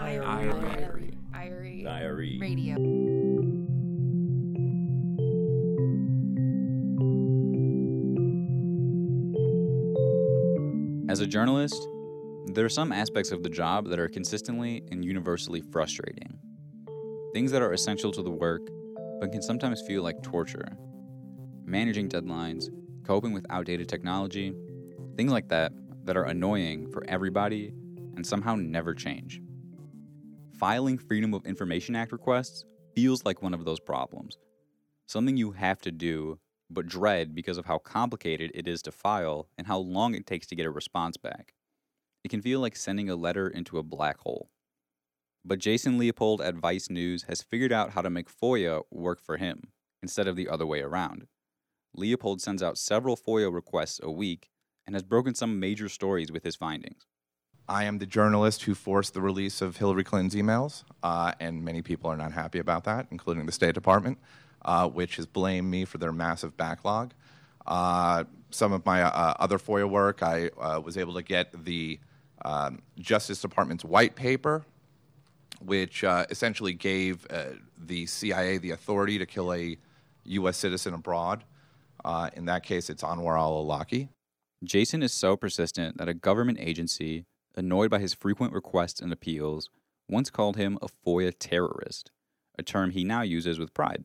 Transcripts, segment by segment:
IRE. IRE. Diary. Radio. As a journalist, there are some aspects of the job that are consistently and universally frustrating. Things that are essential to the work, but can sometimes feel like torture. Managing deadlines, coping with outdated technology, things like that that are annoying for everybody and somehow never change. Filing Freedom of Information Act requests feels like one of those problems. Something you have to do, but dread because of how complicated it is to file and how long it takes to get a response back. It can feel like sending a letter into a black hole. But Jason Leopold at Vice News has figured out how to make FOIA work for him instead of the other way around. Leopold sends out several FOIA requests a week and has broken some major stories with his findings. I am the journalist who forced the release of Hillary Clinton's emails, uh, and many people are not happy about that, including the State Department, uh, which has blamed me for their massive backlog. Uh, some of my uh, other FOIA work, I uh, was able to get the um, Justice Department's white paper, which uh, essentially gave the CIA the authority to kill a U.S. citizen abroad. in that case, it's Anwar al Awlaki. Jason is so persistent that a government agency, annoyed by his frequent requests and appeals, once called him a FOIA terrorist, a term he now uses with pride.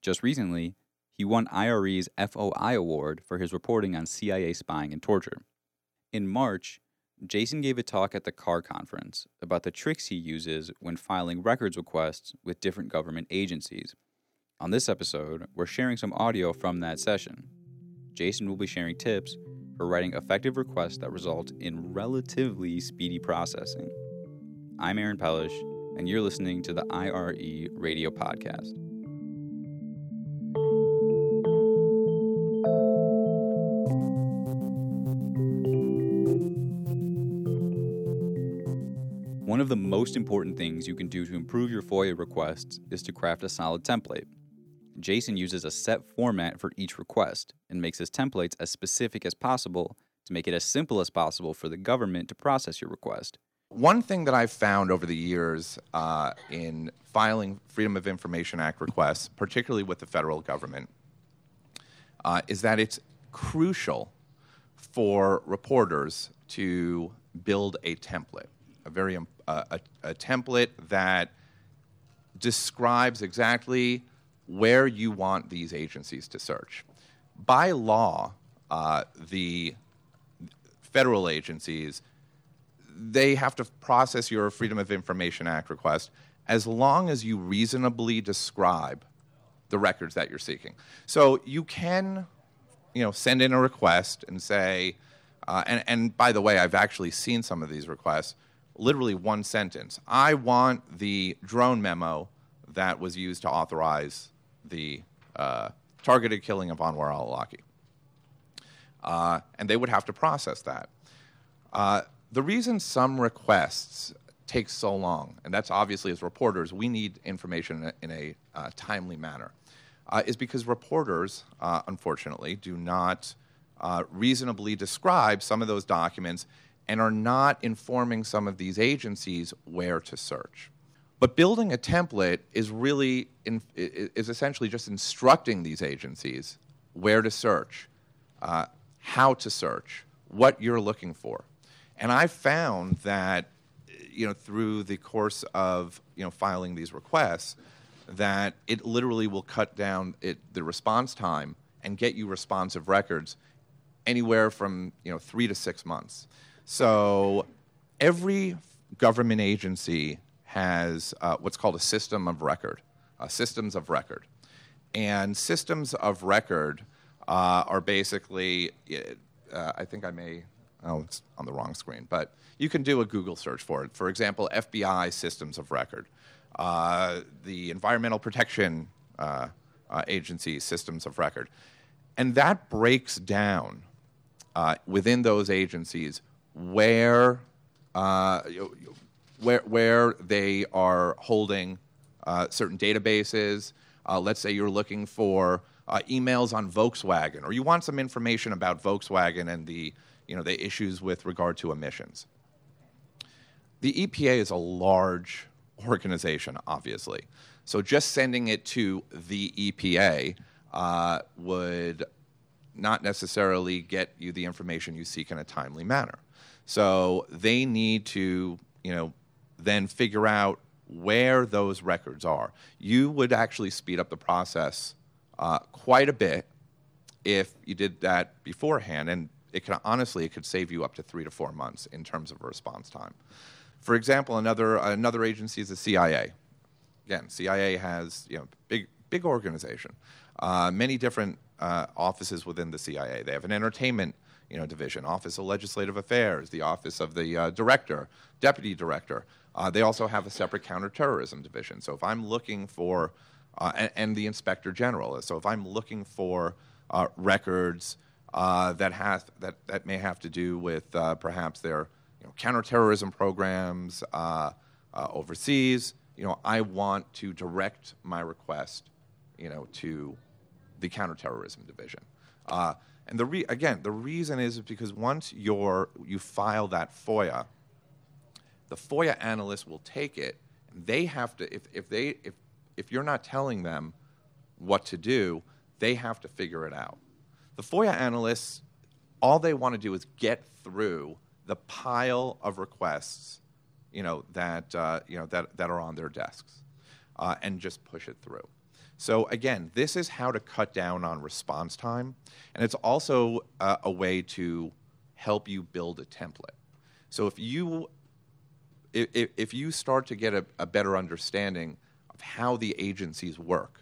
Just recently, he won IRE's FOI award for his reporting on CIA spying and torture. In March, Jason gave a talk at the CAR conference about the tricks he uses when filing records requests with different government agencies. On this episode, we're sharing some audio from that session. Jason will be sharing tips for writing effective requests that result in relatively speedy processing. I'm Aaron Pellish, and you're listening to the IRE Radio Podcast. One of the most important things you can do to improve your FOIA requests is to craft a solid template. Jason uses a set format for each request and makes his templates as specific as possible to make it as simple as possible for the government to process your request. One thing that I've found over the years uh, in filing Freedom of Information Act requests, particularly with the federal government, uh, is that it's crucial for reporters to build a template, a very uh, a, a template that describes exactly where you want these agencies to search. By law, uh, the federal agencies they have to process your Freedom of Information Act request as long as you reasonably describe the records that you're seeking. So you can, you know, send in a request and say, uh, and, and by the way, I've actually seen some of these requests, literally one sentence. I want the drone memo that was used to authorize the uh, targeted killing of Anwar al Awlaki. Uh, and they would have to process that. Uh, the reason some requests take so long, and that's obviously as reporters, we need information in a, in a uh, timely manner, uh, is because reporters, uh, unfortunately, do not reasonably describe some of those documents and are not informing some of these agencies where to search. But building a template is really in, is essentially just instructing these agencies where to search, uh, how to search, what you're looking for. And I found that you know through the course of you know filing these requests that it literally will cut down it, the response time and get you responsive records anywhere from you know three to six months. So every government agency has uh, what's called a system of record, uh, systems of record. And systems of record uh, are basically, uh, I think I may, oh, it's on the wrong screen, but you can do a Google search for it. For example, FBI systems of record, uh, the Environmental Protection uh, Agency systems of record. And that breaks down within those agencies where where, where they are holding uh, certain databases. Uh, let's say you're looking for uh, emails on Volkswagen, or you want some information about Volkswagen and the, you know, the issues with regard to emissions. the EPA is a large organization, obviously. So just sending it to the EPA uh, would not necessarily get you the information you seek in a timely manner. So they need to, you know, then figure out where those records are. You would actually speed up the process uh, quite a bit if you did that beforehand, and it can honestly it could save you up to three to four months in terms of response time. For example, another another agency is the CIA. Again, CIA has you know big big organization, uh, many different uh, offices within the CIA. They have an entertainment you know, division, Office of Legislative Affairs, the Office of the uh, Director, Deputy Director. Uh, they also have a separate counterterrorism division. So if I'm looking for, uh, and, and, the Inspector General, is so if I'm looking for uh, records uh, that, have, that, that may have to do with uh, perhaps their you know, counterterrorism programs overseas, you know, I want to direct my request, you know, to the counterterrorism division. Uh, and the re- again, the reason is because once you're, you file that FOIA, the FOIA analyst will take it. They have to, if, if, they, if, if you're not telling them what to do, they have to figure it out. The FOIA analysts, all they want to do is get through the pile of requests you know, that, uh, you know, that, that are on their desks uh, and just push it through. So again, this is how to cut down on response time, and it's also uh, a way to help you build a template. So if you if, if you start to get a, a better understanding of how the agencies work,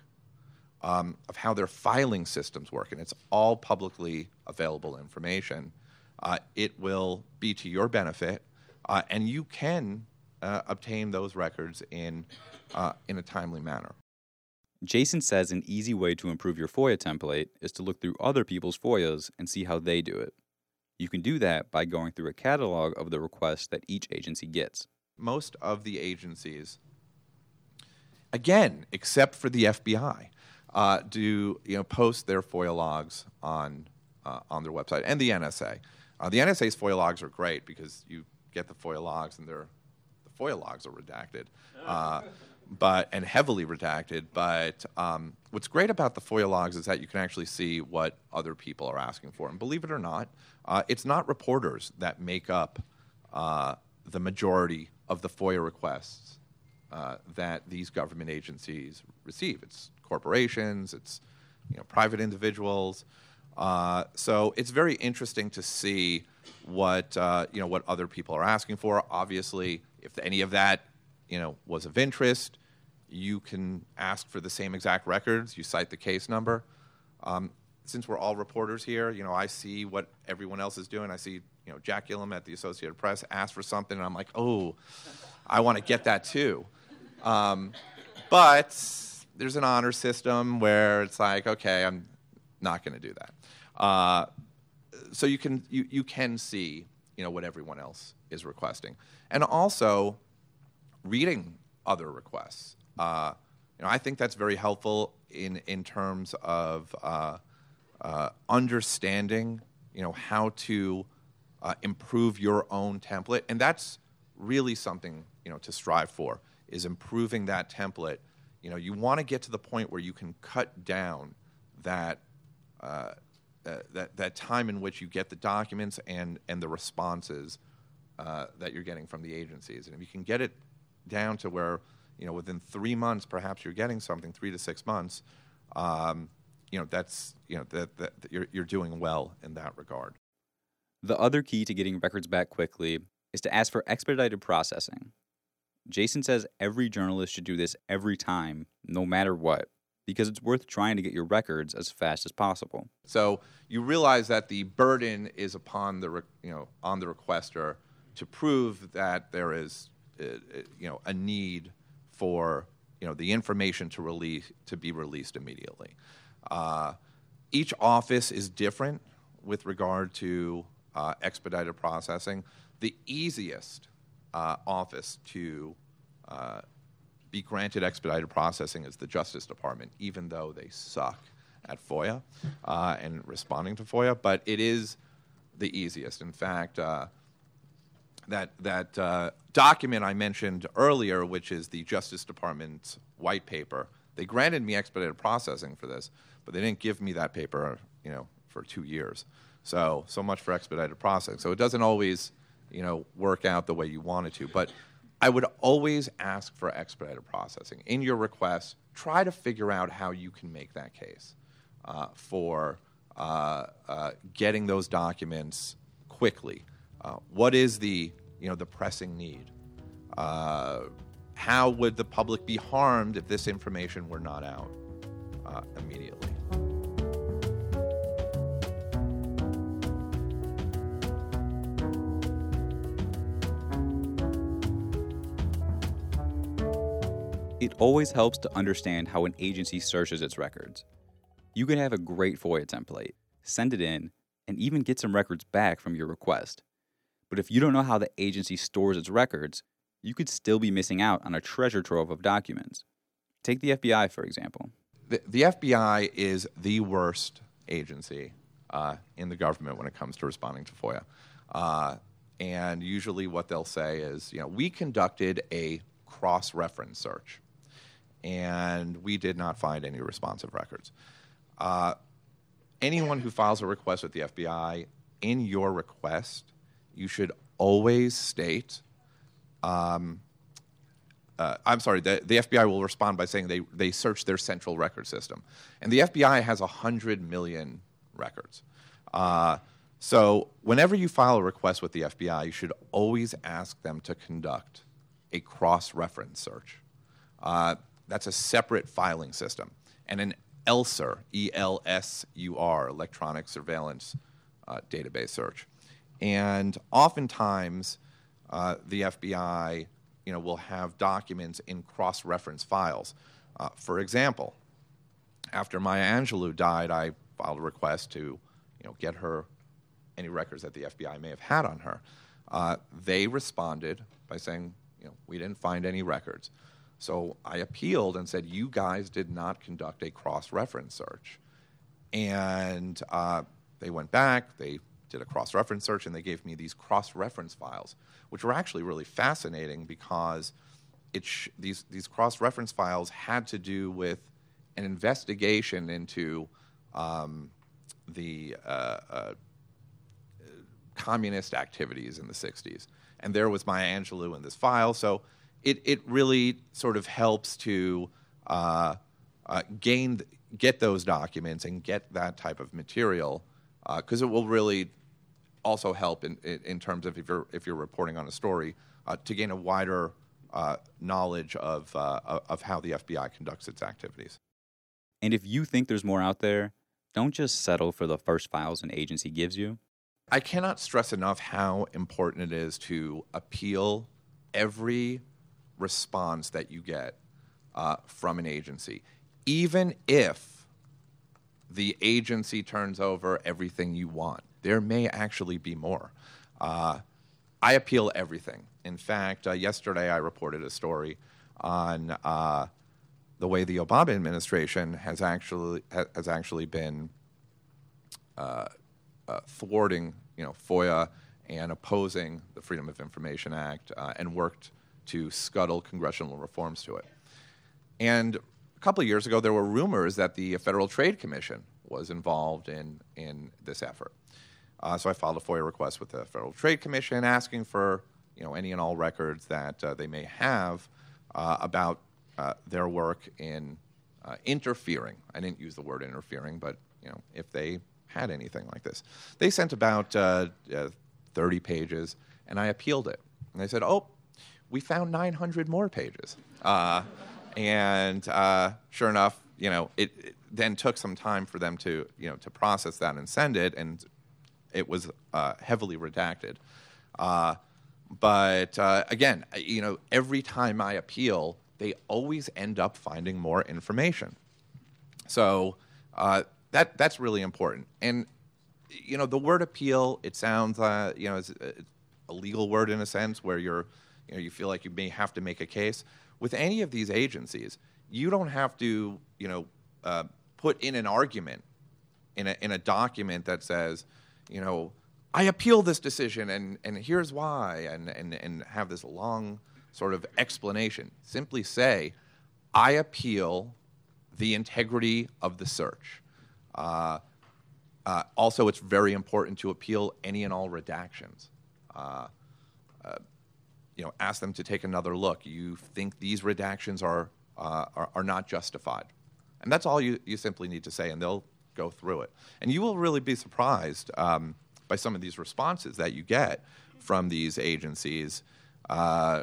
um, of how their filing systems work, and it's all publicly available information, uh, it will be to your benefit, uh, and you can uh, obtain those records in, uh, in a timely manner. Jason says an easy way to improve your FOIA template is to look through other people's FOIAs and see how they do it. You can do that by going through a catalog of the requests that each agency gets. Most of the agencies, again, except for the FBI, uh, do you know post their FOIA logs on uh, on their website and the NSA. Uh, the NSA's FOIA logs are great because you get the FOIA logs and they're the FOIA logs are redacted. Uh, but and heavily redacted. But um, what's great about the FOIA logs is that you can actually see what other people are asking for. And believe it or not, uh, it's not reporters that make up uh, the majority of the FOIA requests uh, that these government agencies receive. It's corporations, it's you know, private individuals. Uh, so it's very interesting to see what uh, you know what other people are asking for. Obviously, if any of that you know was of interest, you can ask for the same exact records. You cite the case number. Um, since we're all reporters here, you know, I see what everyone else is doing. I see, you know, Jack Gillum at the Associated Press asked for something, and I'm like, oh, I want to get that too. Um, but there's an honor system where it's like, okay, I'm not going to do that. Uh, so you can you, you can see you know what everyone else is requesting, and also reading other requests. Uh, you know, I think that's very helpful in in terms of uh, uh, understanding, you know, how to uh, improve your own template, and that's really something you know to strive for is improving that template. You know, you want to get to the point where you can cut down that. Uh, that, that time in which you get the documents and, and the responses uh, that you're getting from the agencies. And if you can get it down to where you know, within three months, perhaps you're getting something, three to six months, um, you know, that's, you know, that, that, that you're, you're doing well in that regard. The other key to getting records back quickly is to ask for expedited processing. Jason says every journalist should do this every time, no matter what, because it's worth trying to get your records as fast as possible. So you realize that the burden is upon the, you know, on the requester to prove that there is, uh, uh, you know, a need for you know the information to release to be released immediately. Uh, each office is different with regard to uh, expedited processing. The easiest uh, office to uh, be granted expedited processing is the Justice Department, even though they suck at FOIA uh, and responding to FOIA, but it is the easiest. In fact, uh, that that uh, document I mentioned earlier, which is the Justice Department's white paper. They granted me expedited processing for this, but they didn't give me that paper, you know, for two years. So so much for expedited processing. So it doesn't always, you know, work out the way you want it to. But I would always ask for expedited processing in your request. Try to figure out how you can make that case uh, for uh, uh, getting those documents quickly. Uh, what is the you know the pressing need? Uh, how would the public be harmed if this information were not out uh, immediately? It always helps to understand how an agency searches its records. You can have a great FOIA template, send it in, and even get some records back from your request. But if you don't know how the agency stores its records, you could still be missing out on a treasure trove of documents. Take the FBI, for example. The, the FBI is the worst agency uh, in the government when it comes to responding to FOIA. Uh, and usually, what they'll say is, you know, we conducted a cross reference search and we did not find any responsive records. Uh, anyone who files a request with the FBI, in your request, you should always state. Um, uh, I'm sorry, the, the, FBI will respond by saying they, they searched their central record system. And the FBI has 100 million records. Uh, so, whenever you file a request with the FBI, you should always ask them to conduct a cross reference search. Uh, that's a separate filing system. And an ELSUR, E L S U R, electronic surveillance uh, database search. And oftentimes, uh, the FBI you know, will have documents in cross reference files. Uh, for example, after Maya Angelou died, I filed a request to you know, get her any records that the FBI may have had on her. Uh, they responded by saying, you know, we didn't find any records. So I appealed and said, you guys did not conduct a cross reference search. And uh, they went back, they did a cross reference search, and they gave me these cross reference files, which were actually really fascinating because sh- these, these cross reference files had to do with an investigation into um, the uh, uh, communist activities in the 60s. And there was Maya Angelou in this file. So it, it really sort of helps to uh, uh, gain, get those documents and get that type of material because uh, it will really also help in, in terms of if you're, if you're reporting on a story uh, to gain a wider uh, knowledge of, of how the FBI conducts its activities. And if you think there's more out there, don't just settle for the first files an agency gives you. I cannot stress enough how important it is to appeal every response that you get uh, from an agency, even if the agency turns over everything you want. There may actually be more. Uh, I appeal everything. In fact, uh, yesterday I reported a story on uh, the way the Obama administration has actually has actually been uh, uh, thwarting, you know, FOIA and opposing the Freedom of Information Act, and worked to scuttle congressional reforms to it. And a couple of years ago, there were rumors that the Federal Trade Commission was involved in, in this effort. Uh, so I filed a FOIA request with the Federal Trade Commission asking for you know, any and all records that uh, they may have uh, about uh, their work in uh, interfering. I didn't use the word interfering, but you know, if they had anything like this. They sent about uh, 30 pages, and I appealed it. And they said, oh, we found 900 more pages. Uh, and uh, sure enough, you know, it, it, then took some time for them to, you know, to process that and send it, and it was uh, heavily redacted. Uh, but uh, again, you know, every time I appeal, they always end up finding more information. So uh, that that's really important. And you know, the word appeal, it sounds, you know, it's a legal word in a sense where you're you feel like you may have to make a case. With any of these agencies, you don't have to, you know, uh, put in an argument in a, in a document that says, you know, I appeal this decision, and, and here's why, and, and, and have this long sort of explanation. Simply say, I appeal the integrity of the search. Uh, uh, also, it's very important to appeal any and all redactions. Uh, uh you know, ask them to take another look. You think these redactions are, uh, are, are, not justified. And that's all you, you simply need to say, and they'll go through it. And you will really be surprised um, by some of these responses that you get from these agencies. Uh,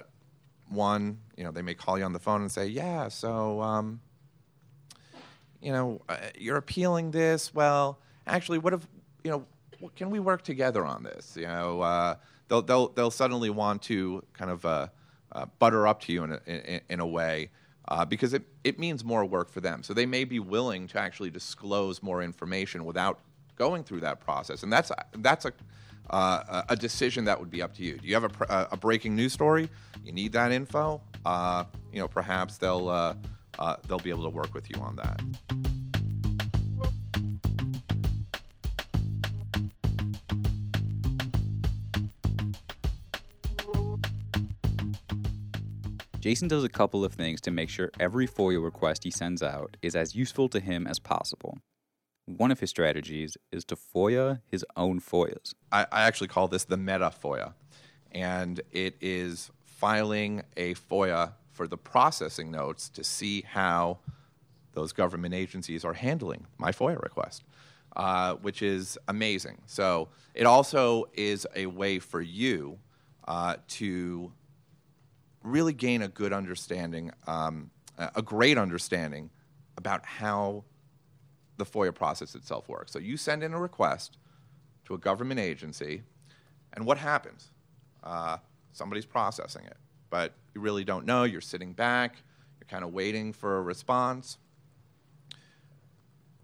one, you know, they may call you on the phone and say, "Yeah, so, um, you know, uh, you're appealing this. Well, actually, what if, you know, can we work together on this? You know, uh, they'll they'll they'll suddenly want to kind of uh, uh, butter up to you in a, in, in a way." Uh, because it, it means more work for them. So they may be willing to actually disclose more information without going through that process. And that's, that's a, uh, a decision that would be up to you. Do you have a, a breaking news story? You need that info. Uh, you know, perhaps they'll uh, uh, they'll be able to work with you on that. Jason does a couple of things to make sure every FOIA request he sends out is as useful to him as possible. One of his strategies is to FOIA his own FOIAs. I, I actually call this the meta FOIA, and it is filing a FOIA for the processing notes to see how those government agencies are handling my FOIA request, uh, which is amazing. So it also is a way for you uh, to really gain a good understanding, um, a great understanding about how the FOIA process itself works. So you send in a request to a government agency, and what happens? Uh, somebody's processing it, but you really don't know. You're sitting back, you're kind of waiting for a response.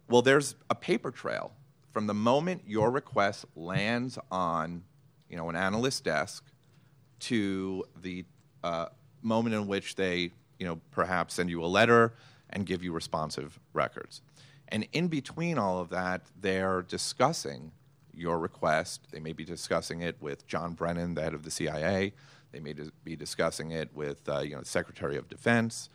Well, there's a paper trail from the moment your request lands on, you know, an analyst's desk to the uh, moment in which they, you know, perhaps send you a letter and give you responsive records. And in between all of that, they're discussing your request. They may be discussing it with John Brennan, the head of the CIA. They may be discussing it with uh, you know, the Secretary of Defense.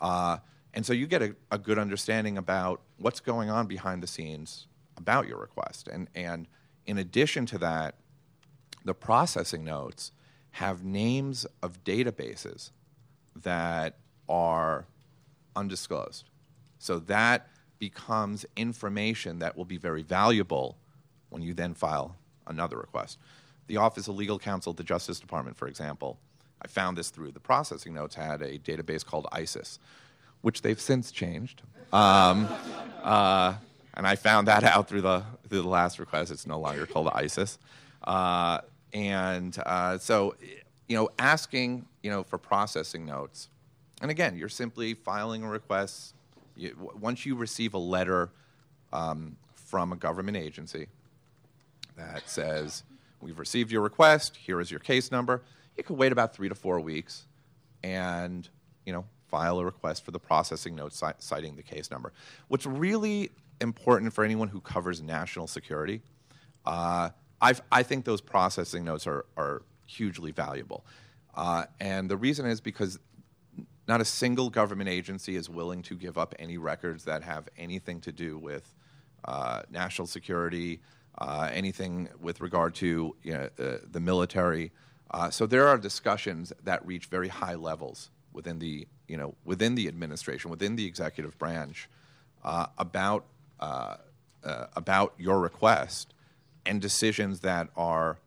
Uh, and so you get a, a, good understanding about what's going on behind the scenes about your request. And, and in addition to that, the processing notes have names of databases that are undisclosed. So that becomes information that will be very valuable when you then file another request. The Office of Legal Counsel at the Justice Department, for example, I found this through the processing notes, had a database called ISIS, which they've since changed. Um, uh, and I found that out through the, through the last request. It's no longer called ISIS. Uh, and uh, so, you know, asking, you know, for processing notes. And again, you're simply filing a request you, once you receive a letter um, from a government agency that says, We've received your request, here is your case number, you could wait about three to four weeks and you know, file a request for the processing note citing the case number. What's really important for anyone who covers national security, uh, i think those processing notes are, are hugely valuable. Uh, and the reason is because not a single government agency is willing to give up any records that have anything to do with uh, national security, uh, anything with regard to you know, the military. Uh, so there are discussions that reach very high levels within the you know within the administration, within the executive branch, uh, about uh, about your request and decisions that are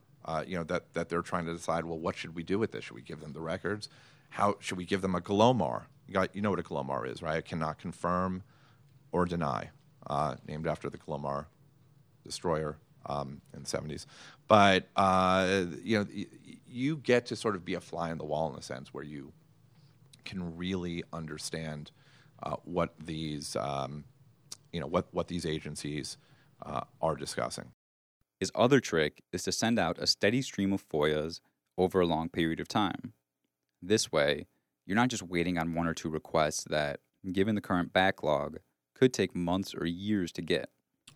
you know that that they're trying to decide. Well, what should we do with this? Should we give them the records? How should we give them a GLOMAR? You, got, you know what a GLOMAR is, right? It cannot confirm or deny, uh, named after the Glomar destroyer um, in the 70s. But uh, you know, you get to sort of be a fly in the wall in a sense where you can really understand uh, what these um, you know what what these agencies uh, are discussing. His other trick is to send out a steady stream of FOIAs over a long period of time. This way, you're not just waiting on one or two requests that, given the current backlog, could take months or years to get.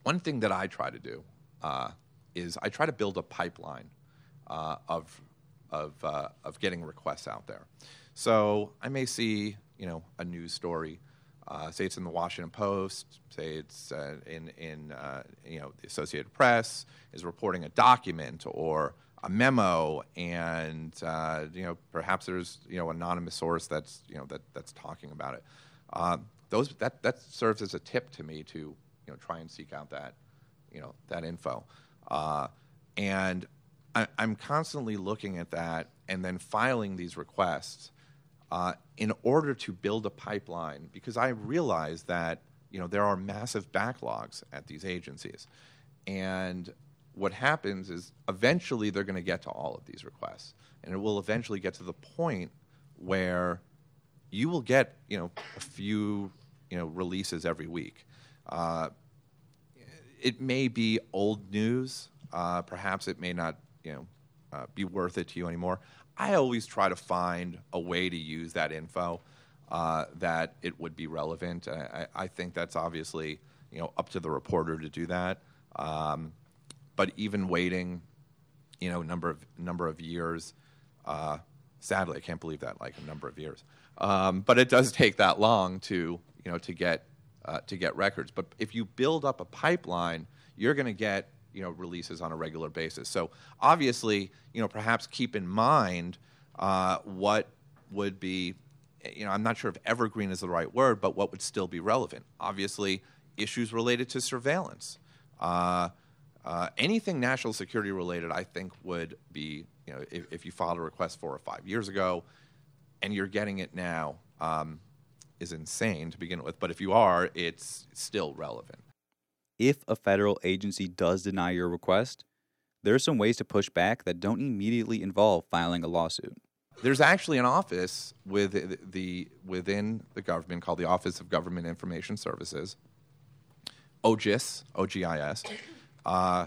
One thing that I try to do uh, is I try to build a pipeline uh, of of uh, of getting requests out there. So I may see you know a news story. Uh, say it's in the Washington Post. Say it's uh, in in uh, you know the Associated Press is reporting a document or a memo, and uh, you know perhaps there's you know anonymous source that's you know that that's talking about it. Uh, those that that serves as a tip to me to you know try and seek out that you know that info, uh, and I, am constantly looking at that and then filing these requests uh, in order to build a pipeline because I realize that you know there are massive backlogs at these agencies, and what happens is eventually they're going to get to all of these requests, and it will eventually get to the point where you will get you know a few you know releases every week. Uh, it may be old news. Uh, perhaps it may not you know uh, be worth it to you anymore. I always try to find a way to use that info uh, that it would be relevant. I, I, think that's obviously you know up to the reporter to do that. Um, but even waiting, you know, number of number of years. Uh, sadly, I can't believe that like a number of years. Um, but it does take that long to you know to get uh, to get records. But if you build up a pipeline, you're going to get you know releases on a regular basis. So obviously, you know, perhaps keep in mind uh, what would be, you know, I'm not sure if evergreen is the right word, but what would still be relevant. Obviously, issues related to surveillance. Uh, uh, anything national security related, I think, would be, you know, if, if, you filed a request four or five years ago and you're getting it now, um, is insane to begin with. But if you are, it's still relevant. If a federal agency does deny your request, there are some ways to push back that don't immediately involve filing a lawsuit. There's actually an office with the, within the government called the Office of Government Information Services, OGIS, OGIS uh,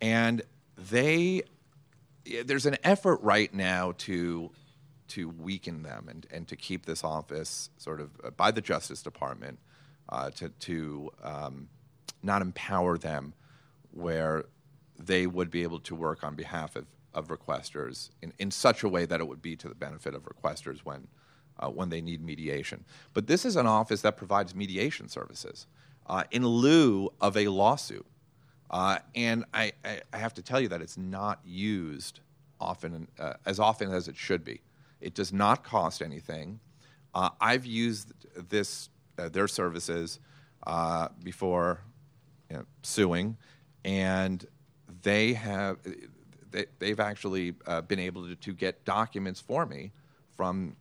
and they, there's an effort right now to to weaken them and, and to keep this office sort of uh, by the Justice Department uh, to, to um, not empower them where they would be able to work on behalf of, of requesters in, in such a way that it would be to the benefit of requesters when, uh, when they need mediation. But this is an office that provides mediation services uh, in lieu of a lawsuit. Uh, and I, I, I, have to tell you that it's not used often uh, as often as it should be. It does not cost anything. Uh, I've used this uh, their services before you know, suing, and they have they, have actually uh, been able to, to, get documents for me from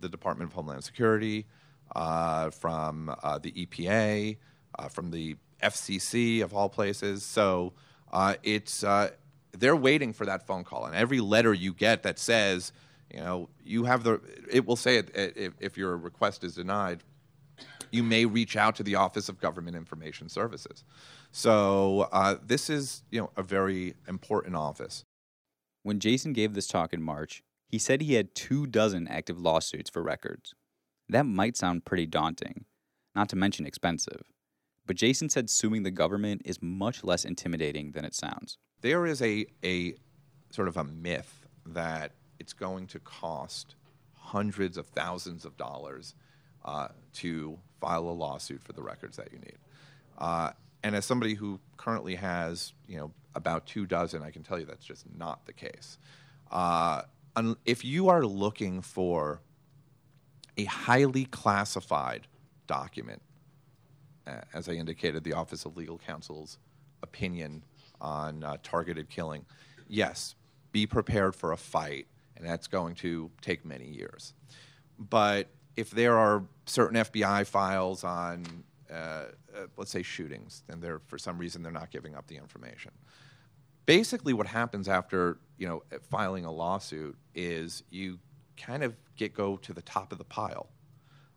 the Department of Homeland Security, from the EPA, from the FCC of all places. So uh, it's uh, they're waiting for that phone call, and every letter you get that says, you know, you have the, it will say it, if your request is denied, you may reach out to the Office of Government Information Services. So uh, this is, you know, a very important office. When Jason gave this talk in March, he said he had two dozen active lawsuits for records. That might sound pretty daunting, not to mention expensive. But Jason said suing the government is much less intimidating than it sounds. There is a, a sort of a myth that it's going to cost hundreds of thousands of dollars uh, to file a lawsuit for the records that you need. Uh, and as somebody who currently has, you know, about two dozen, I can tell you that's just not the case. Uh, if you are looking for a highly classified document uh, as I indicated, the Office of Legal Counsel's opinion on uh, targeted killing. Yes, be prepared for a fight, and that's going to take many years. But if there are certain FBI files on, uh, uh, let's say, shootings, and they're for some reason they're not giving up the information. Basically, what happens after you know filing a lawsuit is you kind of get go to the top of the pile,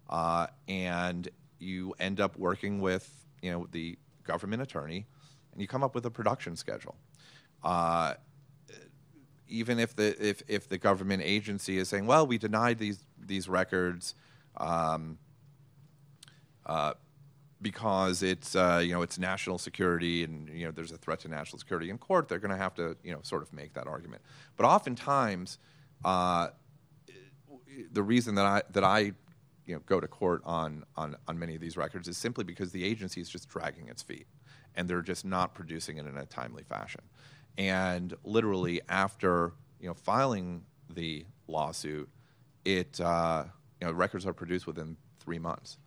uh, and you end up working with you know the government attorney, and you come up with a production schedule. Uh, even if the if, if the government agency is saying, well, we denied these these records, um, uh, because it's uh, you know it's national security and you know there's a threat to national security in court, they're going to have to you know sort of make that argument. But oftentimes, uh, the reason that I that I you know go to court on on on many of these records is simply because the agency is just dragging its feet and they're just not producing it in a timely fashion. And literally after you know filing the lawsuit, it uh, you know records are produced within three months.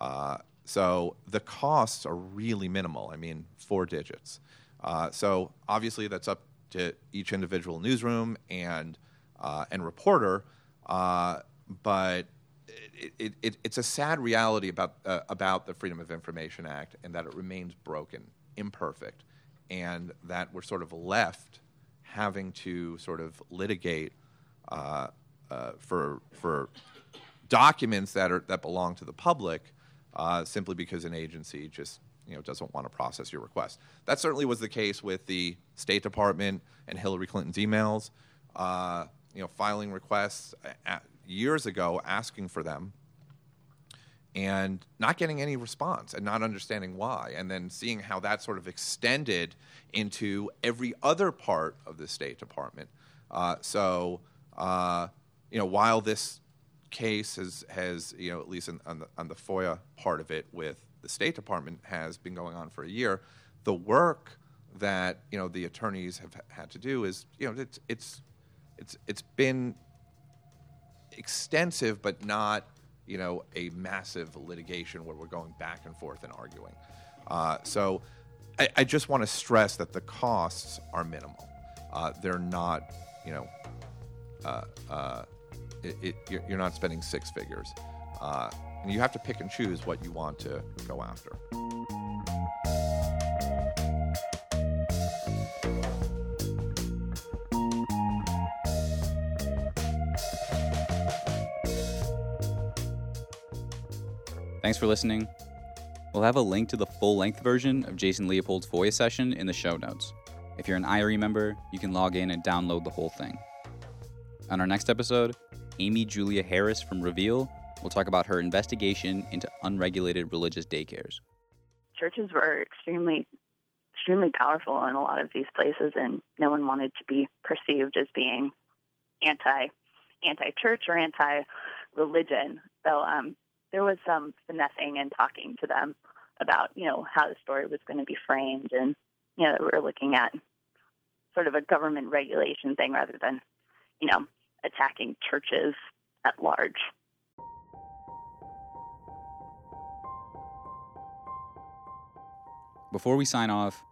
Uh, so the costs are really minimal. I mean, four digits. Uh, so obviously that's up to each individual newsroom and uh, and reporter, uh, but it, it, it, it's a sad reality about uh, about the Freedom of Information Act and that it remains broken, imperfect, and that we're sort of left having to sort of litigate uh, for for documents that are that belong to the public uh, simply because an agency just you know doesn't want to process your request. That certainly was the case with the State Department and Hillary Clinton's emails. Uh, you know, filing requests years ago, asking for them, and not getting any response, and not understanding why, and then seeing how that sort of extended into every other part of the State Department. Uh, so, uh, you know, while this case has, has you know, at least in, on, the, on the FOIA part of it with the State Department has been going on for a year. The work that you know the attorneys have had to do is you know it's it's it's it's been extensive, but not you know a massive litigation where we're going back and forth and arguing. Uh, so I, I, just want to stress that the costs are minimal. Uh, they're not you know. Uh, uh it, it, you're, not spending six figures. Uh, and you have to pick and choose what you want to go after. Thanks for listening. We'll have a link to the full length version of Jason Leopold's FOIA session in the show notes. If you're an IRE member, you can log in and download the whole thing. On our next episode, Amy Julia Harris from Reveal will talk about her investigation into unregulated religious daycares. Churches were extremely extremely powerful in a lot of these places and no one wanted to be perceived as being anti anti church or anti religion. So um, there was some finessing and talking to them about, you know, how the story was going to be framed and you know, we were looking at sort of a government regulation thing rather than, you know, attacking churches at large. Before we sign off,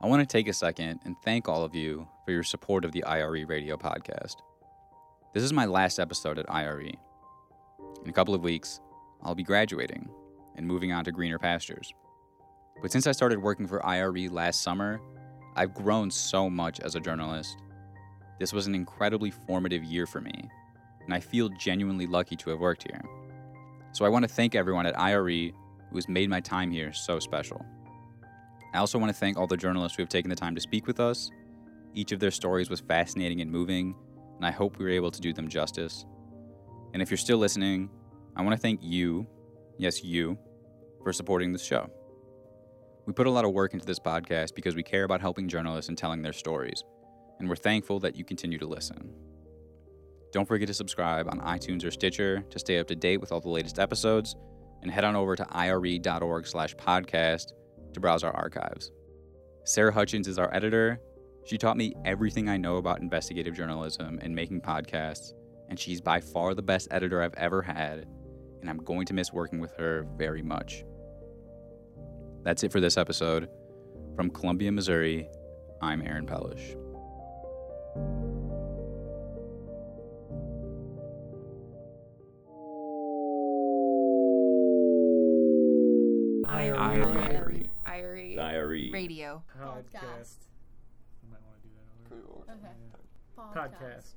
I want to take a second and thank all of you for your support of the IRE Radio podcast. This is my last episode at IRE. In a couple of weeks, I'll be graduating and moving on to greener pastures. But since I started working for IRE last summer, I've grown so much as a journalist this was an incredibly formative year for me, and I feel genuinely lucky to have worked here. So I want to thank everyone at IRE who has made my time here so special. I also want to thank all the journalists who have taken the time to speak with us. Each of their stories was fascinating and moving, and I hope we were able to do them justice. And if you're still listening, I want to thank you, yes, you, for supporting this show. We put a lot of work into this podcast because we care about helping journalists and telling their stories and we're thankful that you continue to listen. Don't forget to subscribe on iTunes or Stitcher to stay up to date with all the latest episodes, and head on over to ire.org slash podcast to browse our archives. Sarah Hutchins is our editor. She taught me everything I know about investigative journalism and making podcasts, and she's by far the best editor I've ever had, and I'm going to miss working with her very much. That's it for this episode. From Columbia, Missouri, I'm Aaron Pellish. IRE. IRE. Diary. Radio. Podcast. You might want to do that over. Okay. Podcast.